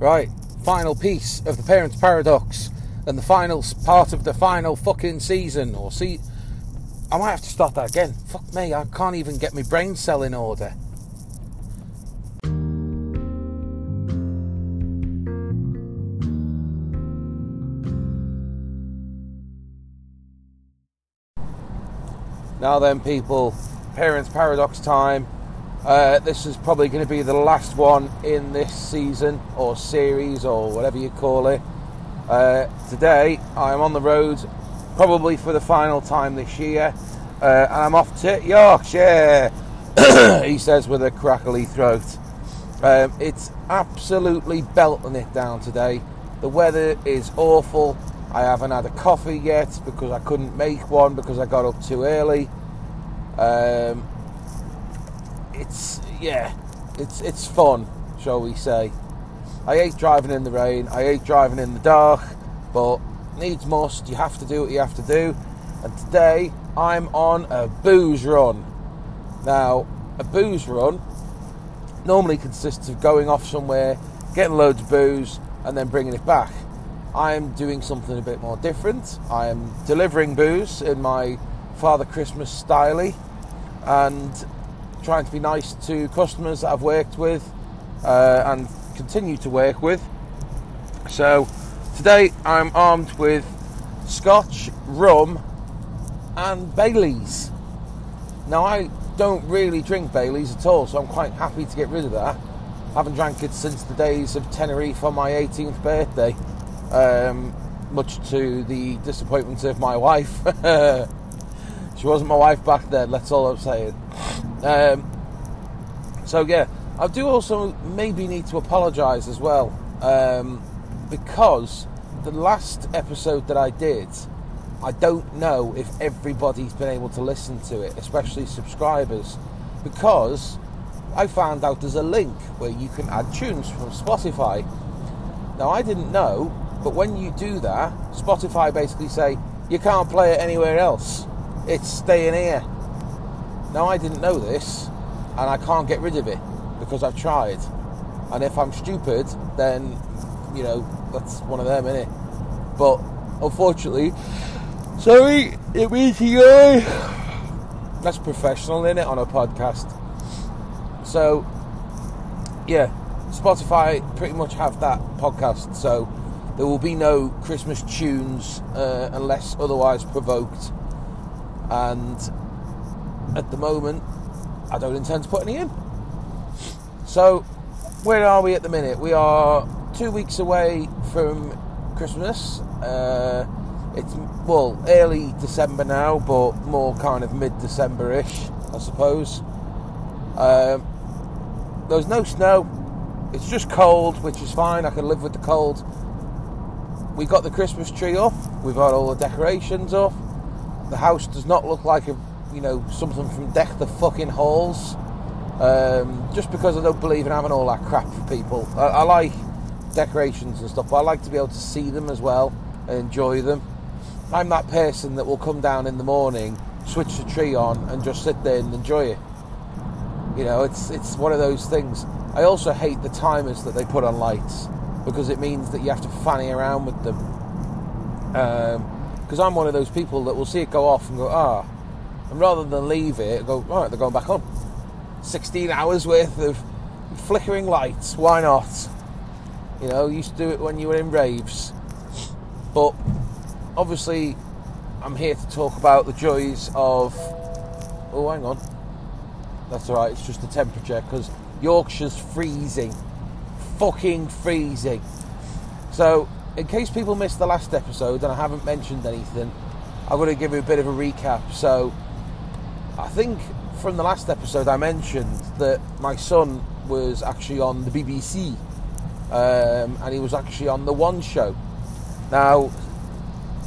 Right, final piece of the Parents Paradox and the final part of the final fucking season. Or see, I might have to start that again. Fuck me, I can't even get my brain cell in order. Now then, people, Parents Paradox time. Uh, this is probably going to be the last one in this season or series or whatever you call it. Uh, today, I'm on the road, probably for the final time this year, uh, and I'm off to Yorkshire. he says with a crackly throat. Um, it's absolutely belting it down today. The weather is awful. I haven't had a coffee yet because I couldn't make one because I got up too early. Um, it's yeah, it's it's fun, shall we say? I hate driving in the rain. I hate driving in the dark, but needs must. You have to do what you have to do. And today I'm on a booze run. Now, a booze run normally consists of going off somewhere, getting loads of booze, and then bringing it back. I'm doing something a bit more different. I am delivering booze in my Father Christmas style and trying to be nice to customers that I've worked with uh, and continue to work with. So today I'm armed with scotch, rum, and Baileys. Now I don't really drink Baileys at all, so I'm quite happy to get rid of that. I haven't drank it since the days of Tenerife on my 18th birthday, um, much to the disappointment of my wife. she wasn't my wife back then, that's all I'm saying. Um, so, yeah, I do also maybe need to apologise as well um, because the last episode that I did, I don't know if everybody's been able to listen to it, especially subscribers, because I found out there's a link where you can add tunes from Spotify. Now, I didn't know, but when you do that, Spotify basically say you can't play it anywhere else. It's staying here. Now, I didn't know this, and I can't get rid of it because I've tried. And if I'm stupid, then, you know, that's one of them, innit? But unfortunately, sorry, it means you. That's professional, innit, on a podcast. So, yeah, Spotify pretty much have that podcast, so there will be no Christmas tunes uh, unless otherwise provoked. And at the moment, I don't intend to put any in. So, where are we at the minute? We are two weeks away from Christmas. Uh, it's well early December now, but more kind of mid-December-ish, I suppose. Um, there's no snow. It's just cold, which is fine. I can live with the cold. We got the Christmas tree up. We've got all the decorations up. The house does not look like a you know something from Deck the fucking Halls. Um, just because I don't believe in having all that crap for people. I, I like decorations and stuff, but I like to be able to see them as well and enjoy them. I'm that person that will come down in the morning, switch the tree on, and just sit there and enjoy it. You know, it's it's one of those things. I also hate the timers that they put on lights because it means that you have to fanny around with them. Because I'm one of those people that will see it go off and go, ah, and rather than leave it, go, all right, they're going back on. 16 hours worth of flickering lights, why not? You know, used to do it when you were in raves. But obviously, I'm here to talk about the joys of. Oh, hang on. That's alright, it's just the temperature because Yorkshire's freezing. Fucking freezing. So, in case people missed the last episode and I haven't mentioned anything, I'm going to give you a bit of a recap. So, I think from the last episode I mentioned that my son was actually on the BBC um, and he was actually on the One Show. Now,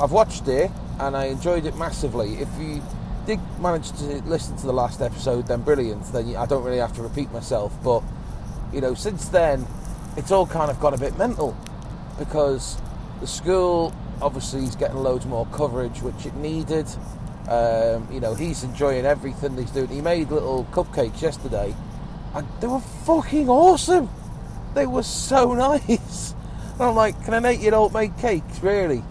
I've watched it and I enjoyed it massively. If you did manage to listen to the last episode, then brilliant. Then I don't really have to repeat myself. But you know, since then, it's all kind of got a bit mental because the school obviously is getting loads more coverage, which it needed. Um, you know, he's enjoying everything he's doing. He made little cupcakes yesterday, and they were fucking awesome. they were so nice. And I'm like, can an eight year old make cakes? Really?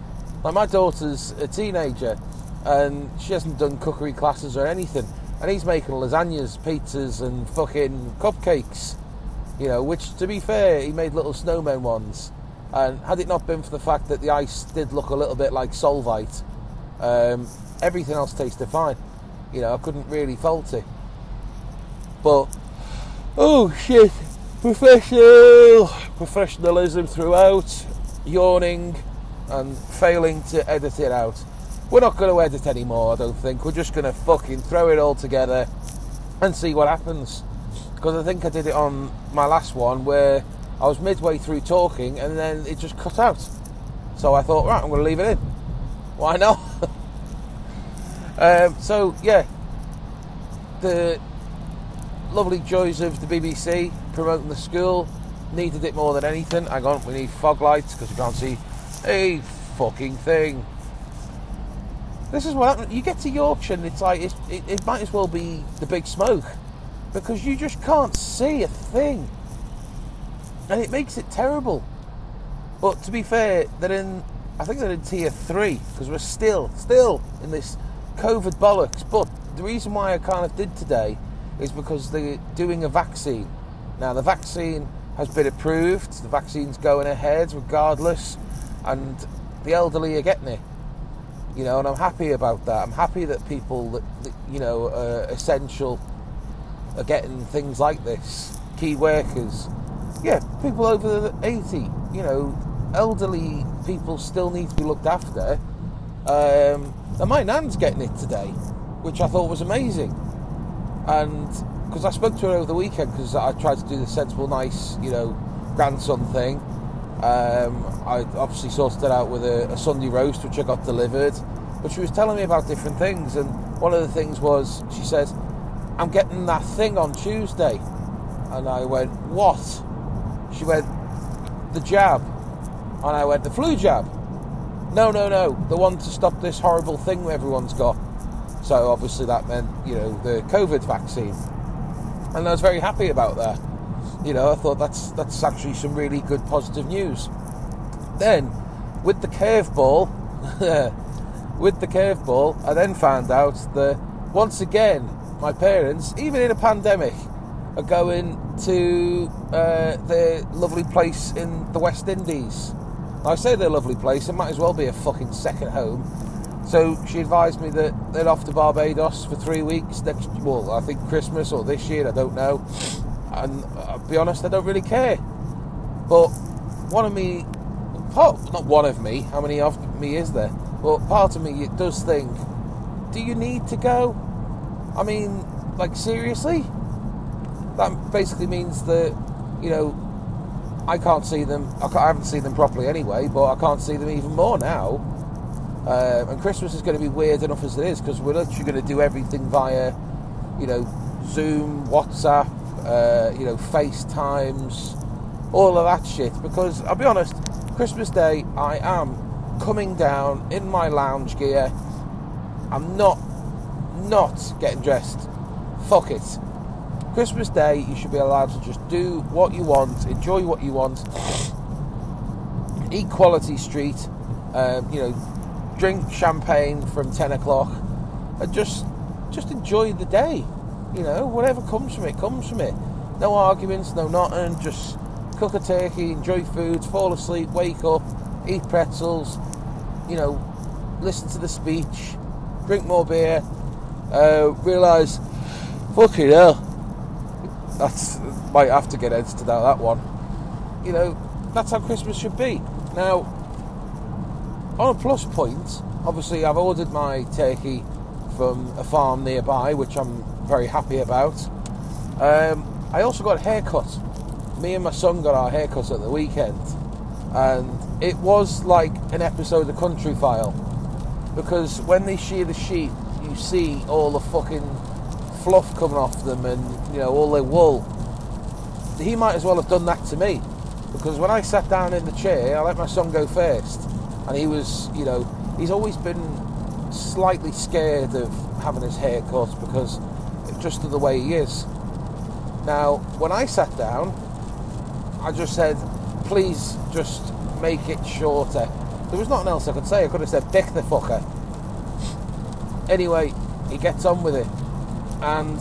Like, my daughter's a teenager and she hasn't done cookery classes or anything. And he's making lasagnas, pizzas, and fucking cupcakes. You know, which, to be fair, he made little snowmen ones. And had it not been for the fact that the ice did look a little bit like Solvite, um, everything else tasted fine. You know, I couldn't really fault it. But, oh shit, professional, professionalism throughout, yawning and failing to edit it out. We're not going to edit anymore, I don't think. We're just going to fucking throw it all together and see what happens. Because I think I did it on my last one where I was midway through talking and then it just cut out. So I thought, right, I'm going to leave it in. Why not? um, so, yeah, the lovely joys of the BBC promoting the school needed it more than anything. Hang on, we need fog lights because we can't see a fucking thing. This is what happens. You get to Yorkshire and it's like, it's, it, it might as well be the big smoke because you just can't see a thing. And it makes it terrible. But to be fair, they're in, I think they're in tier three because we're still, still in this COVID bollocks. But the reason why I kind of did today is because they're doing a vaccine. Now, the vaccine has been approved, the vaccine's going ahead regardless, and the elderly are getting it. You know, and I'm happy about that. I'm happy that people that, that you know, are essential are getting things like this. Key workers, yeah, people over 80, you know, elderly people still need to be looked after. Um, and my nan's getting it today, which I thought was amazing. And because I spoke to her over the weekend, because I tried to do the sensible, nice, you know, grandson thing. Um, I obviously sorted it out with a, a Sunday roast, which I got delivered. But she was telling me about different things, and one of the things was she says, I'm getting that thing on Tuesday. And I went, What? She went, The jab. And I went, The flu jab. No, no, no, the one to stop this horrible thing everyone's got. So obviously that meant, you know, the COVID vaccine. And I was very happy about that. You know, I thought that's that's actually some really good positive news. Then, with the curveball, with the curveball, I then found out that once again, my parents, even in a pandemic, are going to uh, their lovely place in the West Indies. I say their lovely place, it might as well be a fucking second home. So she advised me that they're off to Barbados for three weeks next, well, I think Christmas or this year, I don't know. And I'll be honest, I don't really care. But one of me, part, not one of me, how many of me is there? But part of me it does think, do you need to go? I mean, like seriously? That basically means that, you know, I can't see them. I, I, haven't seen them properly anyway, but I can't see them even more now. Um, and Christmas is going to be weird enough as it is because we're literally going to do everything via, you know, Zoom, WhatsApp, uh, you know, FaceTimes, all of that shit. Because I'll be honest, Christmas Day, I am coming down in my lounge gear. I'm not, not getting dressed. Fuck it. Christmas Day, you should be allowed to just do what you want, enjoy what you want, eat quality street, um, you know, drink champagne from 10 o'clock, and just just enjoy the day. You know, whatever comes from it, comes from it. No arguments, no nothing, just cook a turkey, enjoy foods, fall asleep, wake up, eat pretzels, you know, listen to the speech, drink more beer, uh, realise, fucking hell, that's might have to get edited out that one. You know, that's how Christmas should be. Now, on a plus point, obviously I've ordered my turkey from a farm nearby, which I'm very happy about. Um, I also got a haircut. Me and my son got our haircuts at the weekend, and it was like an episode of Country File because when they shear the sheep, you see all the fucking fluff coming off them and you know all their wool. He might as well have done that to me because when I sat down in the chair, I let my son go first, and he was, you know, he's always been slightly scared of having his hair cut because just of the way he is. Now, when I sat down, I just said, please just make it shorter. There was nothing else I could say. I could have said, pick the fucker. Anyway, he gets on with it. And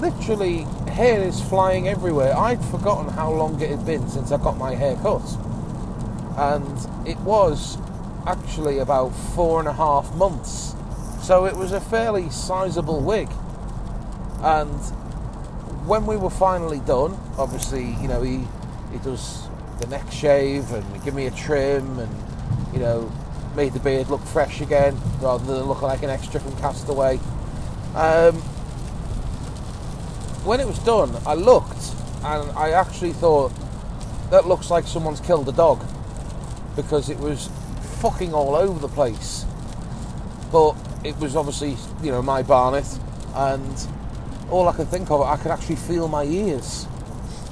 literally, hair is flying everywhere. I'd forgotten how long it had been since I got my hair cut. And it was actually about four and a half months. So it was a fairly sizable wig. And when we were finally done, obviously, you know, he, he does the neck shave and give me a trim and, you know, made the beard look fresh again rather than looking like an extra from Castaway. Um, when it was done, I looked and I actually thought that looks like someone's killed a dog because it was fucking all over the place. But it was obviously, you know, my Barnet, and all I could think of, I could actually feel my ears.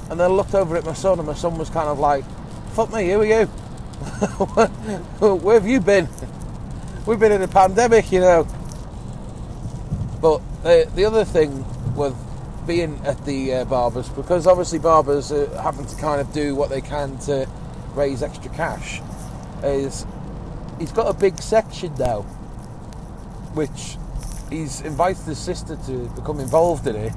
And then I looked over at my son, and my son was kind of like, "Fuck me, who are you? Where have you been? We've been in a pandemic, you know." But uh, the other thing with being at the uh, barbers, because obviously barbers are having to kind of do what they can to raise extra cash, is he's got a big section now, which he's invited his sister to become involved in it,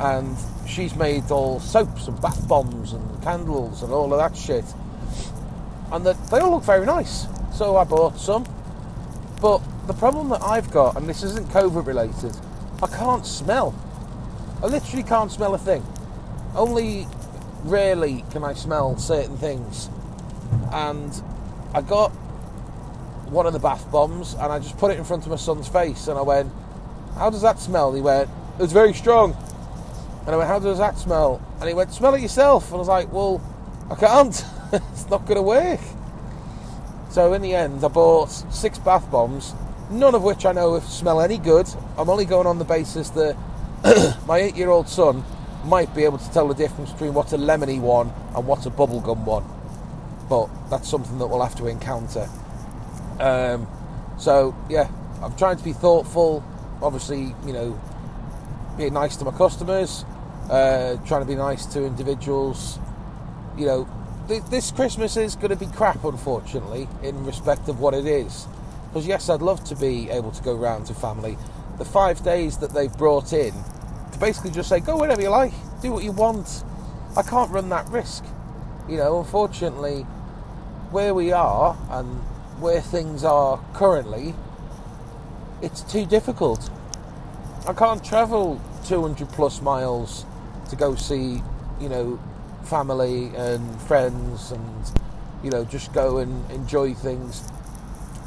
and she's made all soaps and bath bombs and candles and all of that shit, and that they all look very nice. So I bought some, but the problem that I've got, and this isn't COVID related, I can't smell. I literally can't smell a thing. Only rarely can I smell certain things, and I got one of the bath bombs and I just put it in front of my son's face and I went, How does that smell? And he went, It's very strong. And I went, How does that smell? And he went, Smell it yourself. And I was like, Well, I can't. it's not going to work. So in the end, I bought six bath bombs, none of which I know if smell any good. I'm only going on the basis that my eight year old son might be able to tell the difference between what's a lemony one and what's a bubblegum one. But that's something that we'll have to encounter. Um, so yeah, I'm trying to be thoughtful. Obviously, you know, being nice to my customers, uh, trying to be nice to individuals. You know, th- this Christmas is going to be crap, unfortunately, in respect of what it is. Because yes, I'd love to be able to go round to family. The five days that they've brought in to basically just say, go wherever you like, do what you want. I can't run that risk. You know, unfortunately, where we are and where things are currently, it's too difficult. I can't travel 200 plus miles to go see, you know, family and friends and, you know, just go and enjoy things.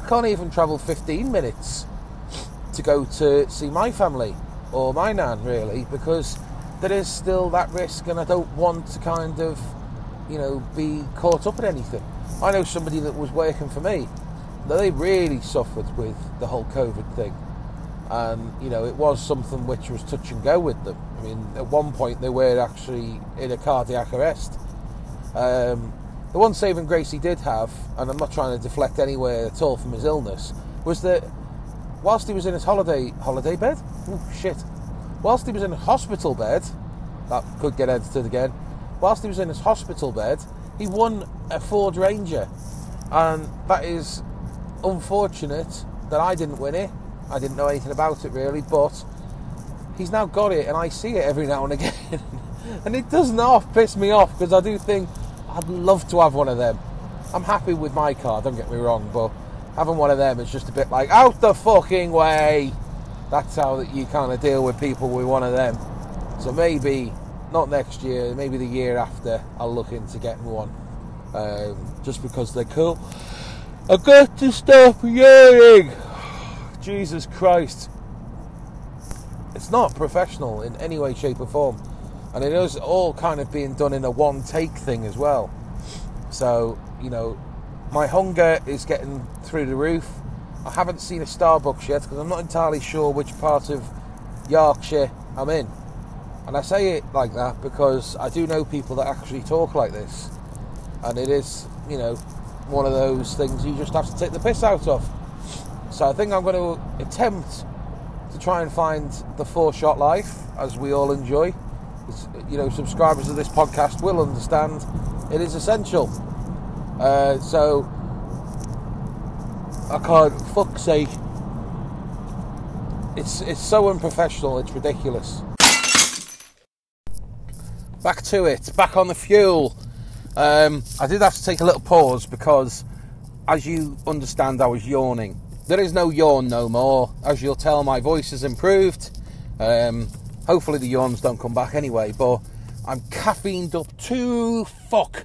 I can't even travel 15 minutes to go to see my family or my nan, really, because there is still that risk and I don't want to kind of, you know, be caught up in anything. I know somebody that was working for me that they really suffered with the whole COVID thing. And, you know, it was something which was touch and go with them. I mean, at one point they were actually in a cardiac arrest. Um, the one saving grace he did have, and I'm not trying to deflect anywhere at all from his illness, was that whilst he was in his holiday holiday bed, oh shit, whilst he was in a hospital bed, that could get edited again. Whilst he was in his hospital bed, he won a Ford Ranger, and that is unfortunate that I didn't win it. I didn't know anything about it really, but he's now got it, and I see it every now and again, and it does not piss me off because I do think I'd love to have one of them. I'm happy with my car, don't get me wrong, but having one of them is just a bit like out the fucking way. That's how that you kind of deal with people with one of them. So maybe not next year, maybe the year after, I'll look into getting one, um, just because they're cool. I got to stop yelling. Jesus Christ. It's not professional in any way, shape, or form. And it is all kind of being done in a one take thing as well. So, you know, my hunger is getting through the roof. I haven't seen a Starbucks yet because I'm not entirely sure which part of Yorkshire I'm in. And I say it like that because I do know people that actually talk like this. And it is, you know, one of those things you just have to take the piss out of. So I think I'm going to attempt to try and find the four shot life as we all enjoy. you know, subscribers of this podcast will understand It is essential. Uh, so I can't. Fuck's sake. It's it's so unprofessional. It's ridiculous. Back to it. Back on the fuel. Um, I did have to take a little pause because, as you understand, I was yawning. There is no yawn no more. As you'll tell, my voice has improved. Um, hopefully, the yawns don't come back anyway. But I'm caffeined up to fuck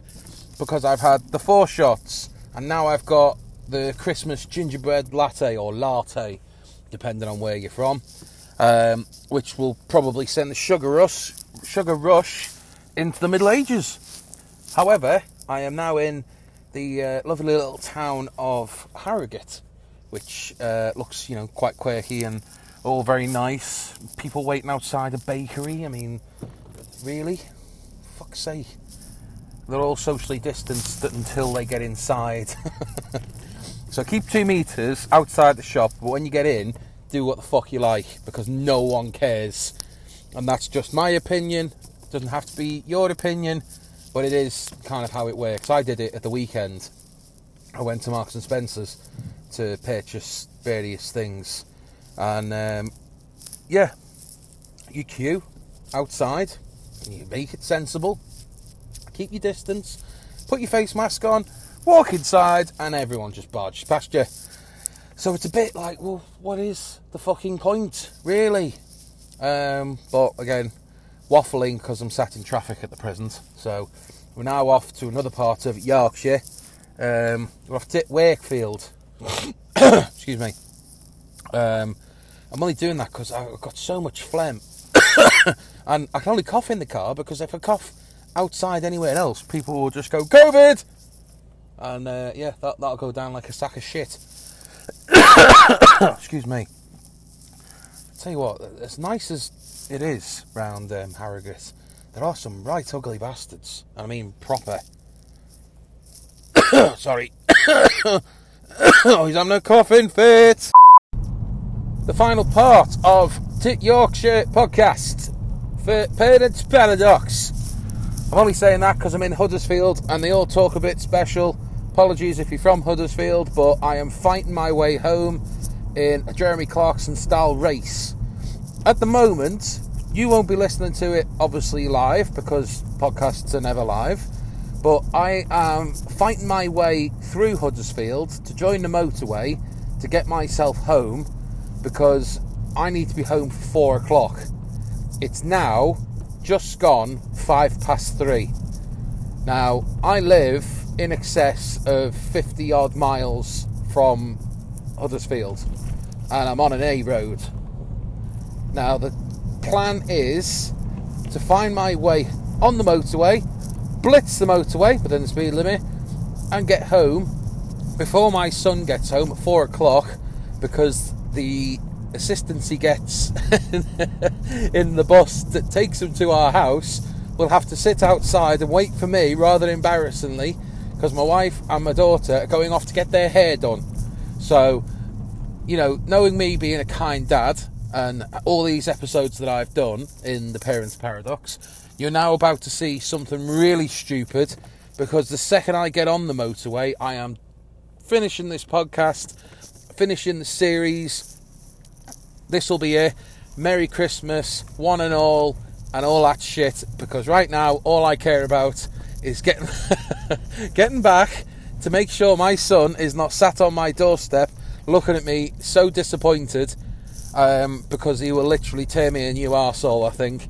because I've had the four shots and now I've got the Christmas gingerbread latte or latte, depending on where you're from, um, which will probably send the sugar rush, sugar rush into the Middle Ages. However, I am now in the uh, lovely little town of Harrogate, which uh, looks, you know, quite quirky and all very nice. People waiting outside a bakery. I mean, really? Fuck's sake. They're all socially distanced until they get inside. so keep two meters outside the shop, but when you get in, do what the fuck you like because no one cares. And that's just my opinion. Doesn't have to be your opinion, but it is kind of how it works. I did it at the weekend. I went to Marks and Spencers to purchase various things, and um, yeah, you queue outside, you make it sensible. Keep your distance, put your face mask on, walk inside, and everyone just barges past you. So it's a bit like, well, what is the fucking point, really? Um, but again, waffling because I'm sat in traffic at the present. So we're now off to another part of Yorkshire. Um, we're off to Wakefield. Excuse me. Um, I'm only doing that because I've got so much phlegm. and I can only cough in the car because if I cough outside anywhere else, people will just go, COVID! And uh, yeah, that, that'll go down like a sack of shit. Excuse me. tell you what, as nice as it is round um, Harrogate, there are some right ugly bastards. I mean, proper. Sorry. oh, he's having a coughing fit. The final part of Tit Yorkshire podcast for Parents Paradox. I'm only saying that because I'm in Huddersfield and they all talk a bit special. Apologies if you're from Huddersfield, but I am fighting my way home in a Jeremy Clarkson style race. At the moment, you won't be listening to it obviously live because podcasts are never live. But I am fighting my way through Huddersfield to join the motorway to get myself home because I need to be home for four o'clock. It's now just gone five past three. Now, I live in excess of 50 odd miles from Huddersfield and I'm on an A road. Now, the plan is to find my way on the motorway, blitz the motorway within the speed limit, and get home before my son gets home at four o'clock because the assistance he gets in the bus that takes him to our house will have to sit outside and wait for me rather embarrassingly because my wife and my daughter are going off to get their hair done. So, you know, knowing me being a kind dad and all these episodes that I've done in the Parents Paradox, you're now about to see something really stupid because the second I get on the motorway, I am finishing this podcast, finishing the series, this will be it. Merry Christmas, one and all, and all that shit. Because right now, all I care about is getting getting back to make sure my son is not sat on my doorstep looking at me so disappointed um, because he will literally tear me a new arsehole, I think.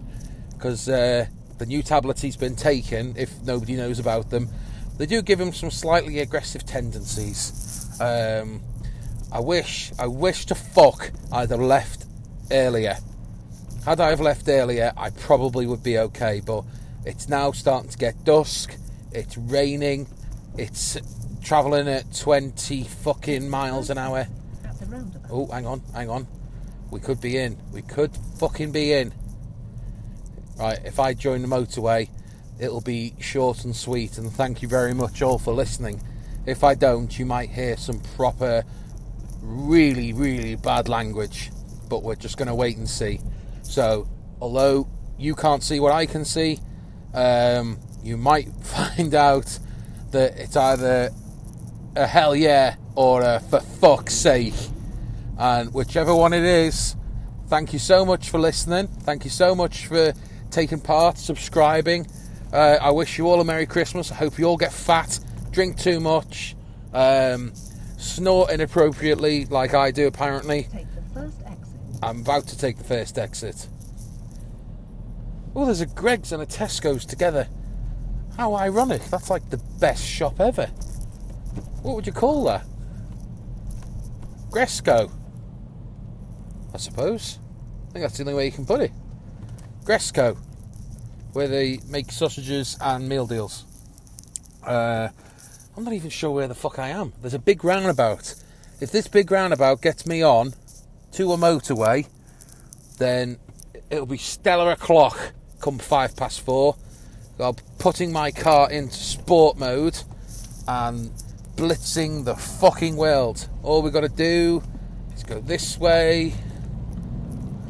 Because uh, the new tablets he's been taking, if nobody knows about them, they do give him some slightly aggressive tendencies. Um, I wish, I wish to fuck I'd have left earlier. Had I have left earlier, I probably would be okay, but it's now starting to get dusk, it's raining, it's travelling at 20 fucking miles an hour. Oh, hang on, hang on. We could be in. We could fucking be in. Right, if I join the motorway, it'll be short and sweet, and thank you very much all for listening. If I don't, you might hear some proper really, really bad language, but we're just going to wait and see. So, although you can't see what I can see, um, you might find out that it's either a hell yeah or a for fuck's sake. And whichever one it is, thank you so much for listening. Thank you so much for taking part, subscribing. Uh, I wish you all a Merry Christmas. I hope you all get fat, drink too much, um, snort inappropriately like I do apparently. Take the first exit. I'm about to take the first exit. Oh, there's a Greggs and a Tesco's together. How ironic. That's like the best shop ever. What would you call that? Gresco. I suppose. I think that's the only way you can put it. Gresco. Where they make sausages and meal deals. Uh, I'm not even sure where the fuck I am. There's a big roundabout. If this big roundabout gets me on to a motorway, then it'll be stellar o'clock come five past four. I'm putting my car into sport mode and blitzing the fucking world. All we've got to do is go this way.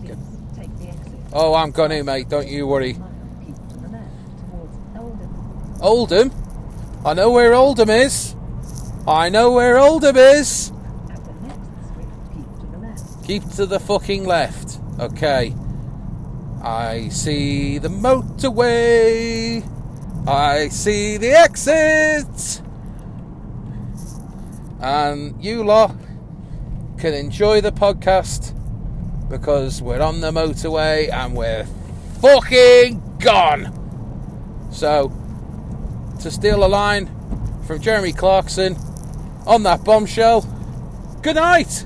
Please take the. Oh, I'm gonna, mate. Don't you worry. Mile, keep to the left towards Oldham. I know where Oldham is. I know where Oldham is. At the next street, keep to the left. Keep to the fucking left. Okay. I see the motorway. I see the exit. And you lot can enjoy the podcast because we're on the motorway and we're fucking gone. So, to steal a line from Jeremy Clarkson on that bombshell, good night.